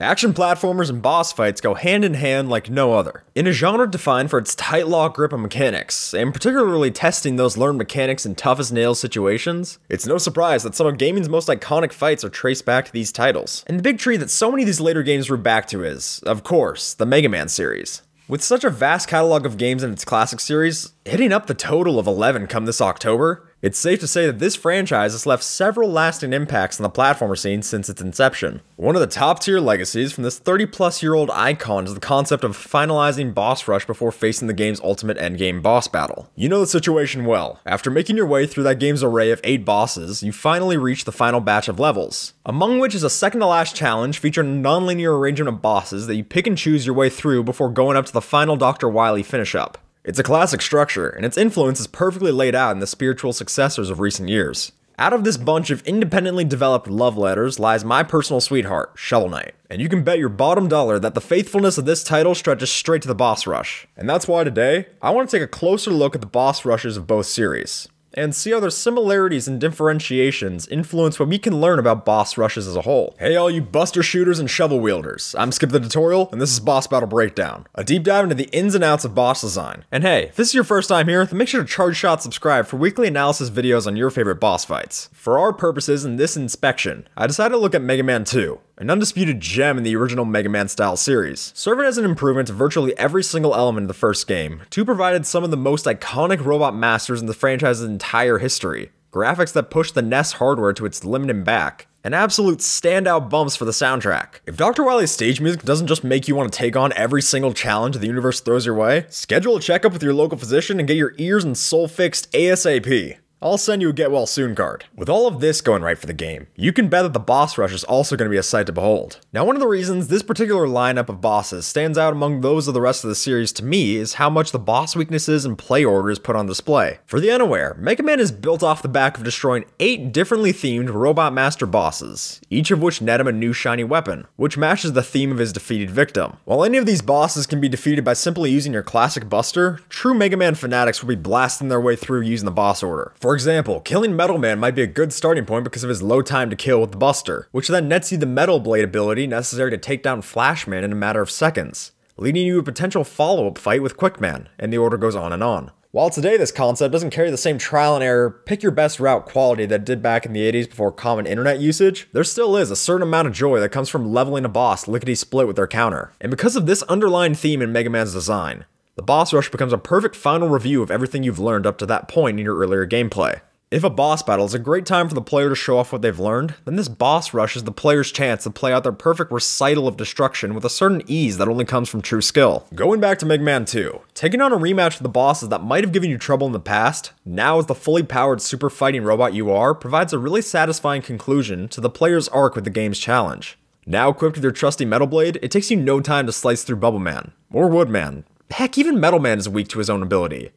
Action platformers and boss fights go hand in hand like no other. In a genre defined for its tight lock grip and mechanics, and particularly testing those learned mechanics in tough as nails situations, it's no surprise that some of gaming's most iconic fights are traced back to these titles. And the big tree that so many of these later games root back to is, of course, the Mega Man series. With such a vast catalog of games in its classic series, hitting up the total of 11 come this October, it's safe to say that this franchise has left several lasting impacts on the platformer scene since its inception. One of the top tier legacies from this 30 plus year old icon is the concept of finalizing boss rush before facing the game's ultimate endgame boss battle. You know the situation well. After making your way through that game's array of 8 bosses, you finally reach the final batch of levels, among which is a second to last challenge featuring a non-linear arrangement of bosses that you pick and choose your way through before going up to the final Dr. Wily finish up. It's a classic structure, and its influence is perfectly laid out in the spiritual successors of recent years. Out of this bunch of independently developed love letters lies my personal sweetheart, Shovel Knight. And you can bet your bottom dollar that the faithfulness of this title stretches straight to the boss rush. And that's why today, I want to take a closer look at the boss rushes of both series and see how their similarities and differentiations influence what we can learn about boss rushes as a whole. Hey all you buster shooters and shovel wielders, I'm Skip the Tutorial, and this is Boss Battle Breakdown, a deep dive into the ins and outs of boss design. And hey, if this is your first time here, then make sure to charge shot subscribe for weekly analysis videos on your favorite boss fights. For our purposes in this inspection, I decided to look at Mega Man 2, an undisputed gem in the original Mega Man style series. Serving as an improvement to virtually every single element of the first game, 2 provided some of the most iconic robot masters in the franchise's entire history. Graphics that pushed the NES hardware to its limit and back, and absolute standout bumps for the soundtrack. If Dr. Wily's stage music doesn't just make you want to take on every single challenge the universe throws your way, schedule a checkup with your local physician and get your ears and soul fixed ASAP. I'll send you a get well soon card. With all of this going right for the game, you can bet that the boss rush is also going to be a sight to behold. Now, one of the reasons this particular lineup of bosses stands out among those of the rest of the series to me is how much the boss weaknesses and play orders put on display. For the unaware, Mega Man is built off the back of destroying eight differently themed Robot Master bosses, each of which net him a new shiny weapon, which matches the theme of his defeated victim. While any of these bosses can be defeated by simply using your classic buster, true Mega Man fanatics will be blasting their way through using the boss order. For for example, killing Metal Man might be a good starting point because of his low time to kill with the Buster, which then nets you the Metal Blade ability necessary to take down Flashman in a matter of seconds, leading you to a potential follow-up fight with Quickman, and the order goes on and on. While today this concept doesn't carry the same trial and error, pick your best route quality that did back in the 80s before common internet usage, there still is a certain amount of joy that comes from leveling a boss lickety split with their counter. And because of this underlying theme in Mega Man's design, the boss rush becomes a perfect final review of everything you've learned up to that point in your earlier gameplay. If a boss battle is a great time for the player to show off what they've learned, then this boss rush is the player's chance to play out their perfect recital of destruction with a certain ease that only comes from true skill. Going back to Mega Man 2, taking on a rematch with the bosses that might have given you trouble in the past, now as the fully powered super fighting robot you are, provides a really satisfying conclusion to the player's arc with the game's challenge. Now equipped with your trusty Metal Blade, it takes you no time to slice through Bubble Man, or Woodman, Heck, even Metal Man is weak to his own ability.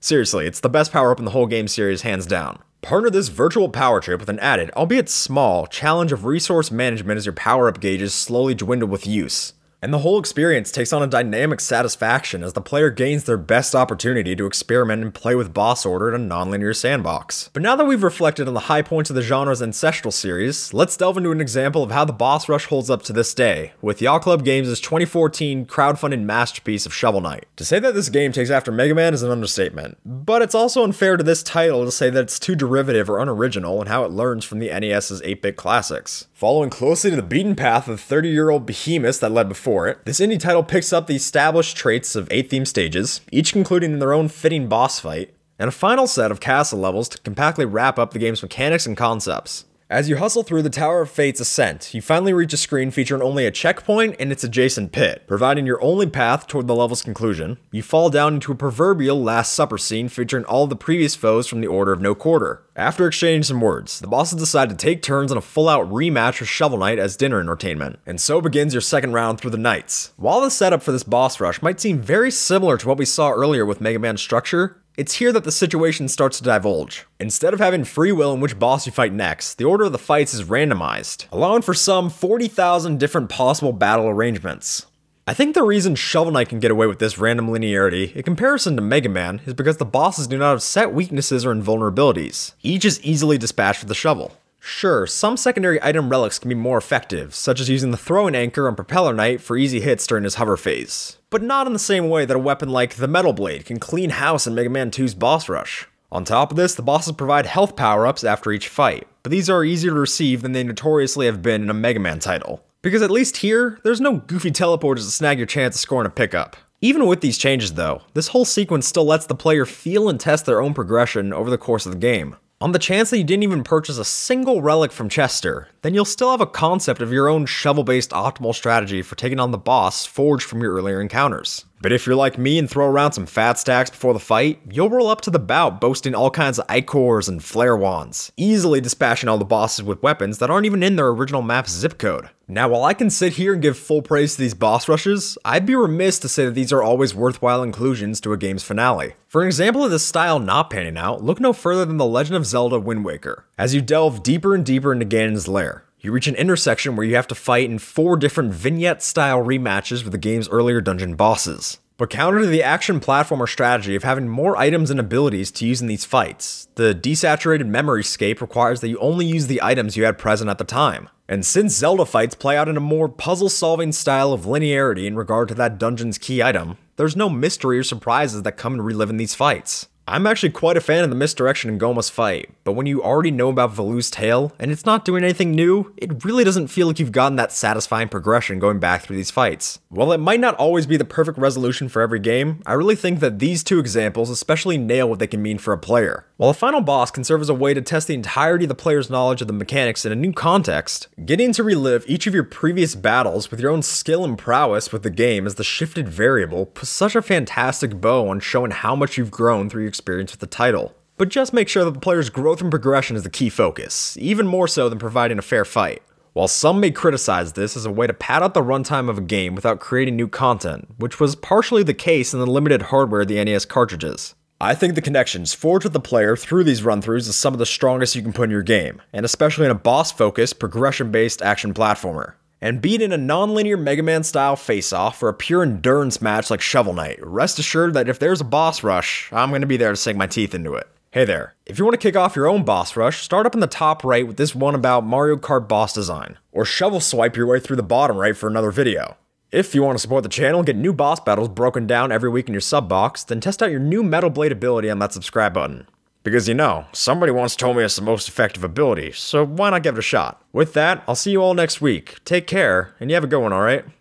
Seriously, it's the best power up in the whole game series, hands down. Partner this virtual power trip with an added, albeit small, challenge of resource management as your power up gauges slowly dwindle with use and the whole experience takes on a dynamic satisfaction as the player gains their best opportunity to experiment and play with boss order in a nonlinear sandbox. But now that we've reflected on the high points of the genre's ancestral series, let's delve into an example of how the boss rush holds up to this day, with Yacht Club Games' 2014 crowdfunded masterpiece of Shovel Knight. To say that this game takes after Mega Man is an understatement, but it's also unfair to this title to say that it's too derivative or unoriginal in how it learns from the NES's 8-bit classics. Following closely to the beaten path of the 30-year-old behemoths that led before for it. This indie title picks up the established traits of eight theme stages, each concluding in their own fitting boss fight, and a final set of castle levels to compactly wrap up the game's mechanics and concepts. As you hustle through the Tower of Fate's ascent, you finally reach a screen featuring only a checkpoint and its adjacent pit. Providing your only path toward the level's conclusion, you fall down into a proverbial Last Supper scene featuring all the previous foes from the Order of No Quarter. After exchanging some words, the bosses decide to take turns in a full-out rematch with Shovel Knight as dinner entertainment, and so begins your second round through the Knights. While the setup for this boss rush might seem very similar to what we saw earlier with Mega Man's structure, it's here that the situation starts to divulge. Instead of having free will in which boss you fight next, the order of the fights is randomized, allowing for some 40,000 different possible battle arrangements. I think the reason Shovel Knight can get away with this random linearity, in comparison to Mega Man, is because the bosses do not have set weaknesses or invulnerabilities. Each is easily dispatched with a shovel. Sure, some secondary item relics can be more effective, such as using the throwing anchor on Propeller Knight for easy hits during his hover phase, but not in the same way that a weapon like the Metal Blade can clean house in Mega Man 2's boss rush. On top of this, the bosses provide health power-ups after each fight, but these are easier to receive than they notoriously have been in a Mega Man title. Because at least here, there's no goofy teleporters to snag your chance of scoring a pickup. Even with these changes though, this whole sequence still lets the player feel and test their own progression over the course of the game. On the chance that you didn't even purchase a single relic from Chester, then you'll still have a concept of your own shovel based optimal strategy for taking on the boss forged from your earlier encounters. But if you're like me and throw around some fat stacks before the fight, you'll roll up to the bout boasting all kinds of Ichors and Flare Wands, easily dispatching all the bosses with weapons that aren't even in their original map's zip code. Now, while I can sit here and give full praise to these boss rushes, I'd be remiss to say that these are always worthwhile inclusions to a game's finale. For an example of this style not panning out, look no further than The Legend of Zelda Wind Waker. As you delve deeper and deeper into Ganon's lair, you reach an intersection where you have to fight in four different vignette style rematches with the game's earlier dungeon bosses. But counter to the action platformer strategy of having more items and abilities to use in these fights, the desaturated memory scape requires that you only use the items you had present at the time. And since Zelda fights play out in a more puzzle solving style of linearity in regard to that dungeon's key item, there's no mystery or surprises that come and relive in these fights. I'm actually quite a fan of the misdirection in Gohma's fight, but when you already know about Valoo's tail, and it's not doing anything new, it really doesn't feel like you've gotten that satisfying progression going back through these fights. While it might not always be the perfect resolution for every game, I really think that these two examples especially nail what they can mean for a player. While a final boss can serve as a way to test the entirety of the player's knowledge of the mechanics in a new context, getting to relive each of your previous battles with your own skill and prowess with the game as the shifted variable puts such a fantastic bow on showing how much you've grown through your experience with the title. But just make sure that the player's growth and progression is the key focus, even more so than providing a fair fight. While some may criticize this as a way to pad out the runtime of a game without creating new content, which was partially the case in the limited hardware of the NES cartridges. I think the connections forged with the player through these run-throughs is some of the strongest you can put in your game, and especially in a boss-focused, progression-based action platformer. And beat in a non-linear Mega Man style face-off for a pure endurance match like Shovel Knight, rest assured that if there's a boss rush, I'm to be there to sink my teeth into it. Hey there, if you want to kick off your own boss rush, start up in the top right with this one about Mario Kart boss design, or shovel swipe your way through the bottom right for another video. If you want to support the channel and get new boss battles broken down every week in your sub box, then test out your new Metal Blade ability on that subscribe button. Because you know, somebody once told me it's the most effective ability, so why not give it a shot? With that, I'll see you all next week. Take care, and you have a good one, alright?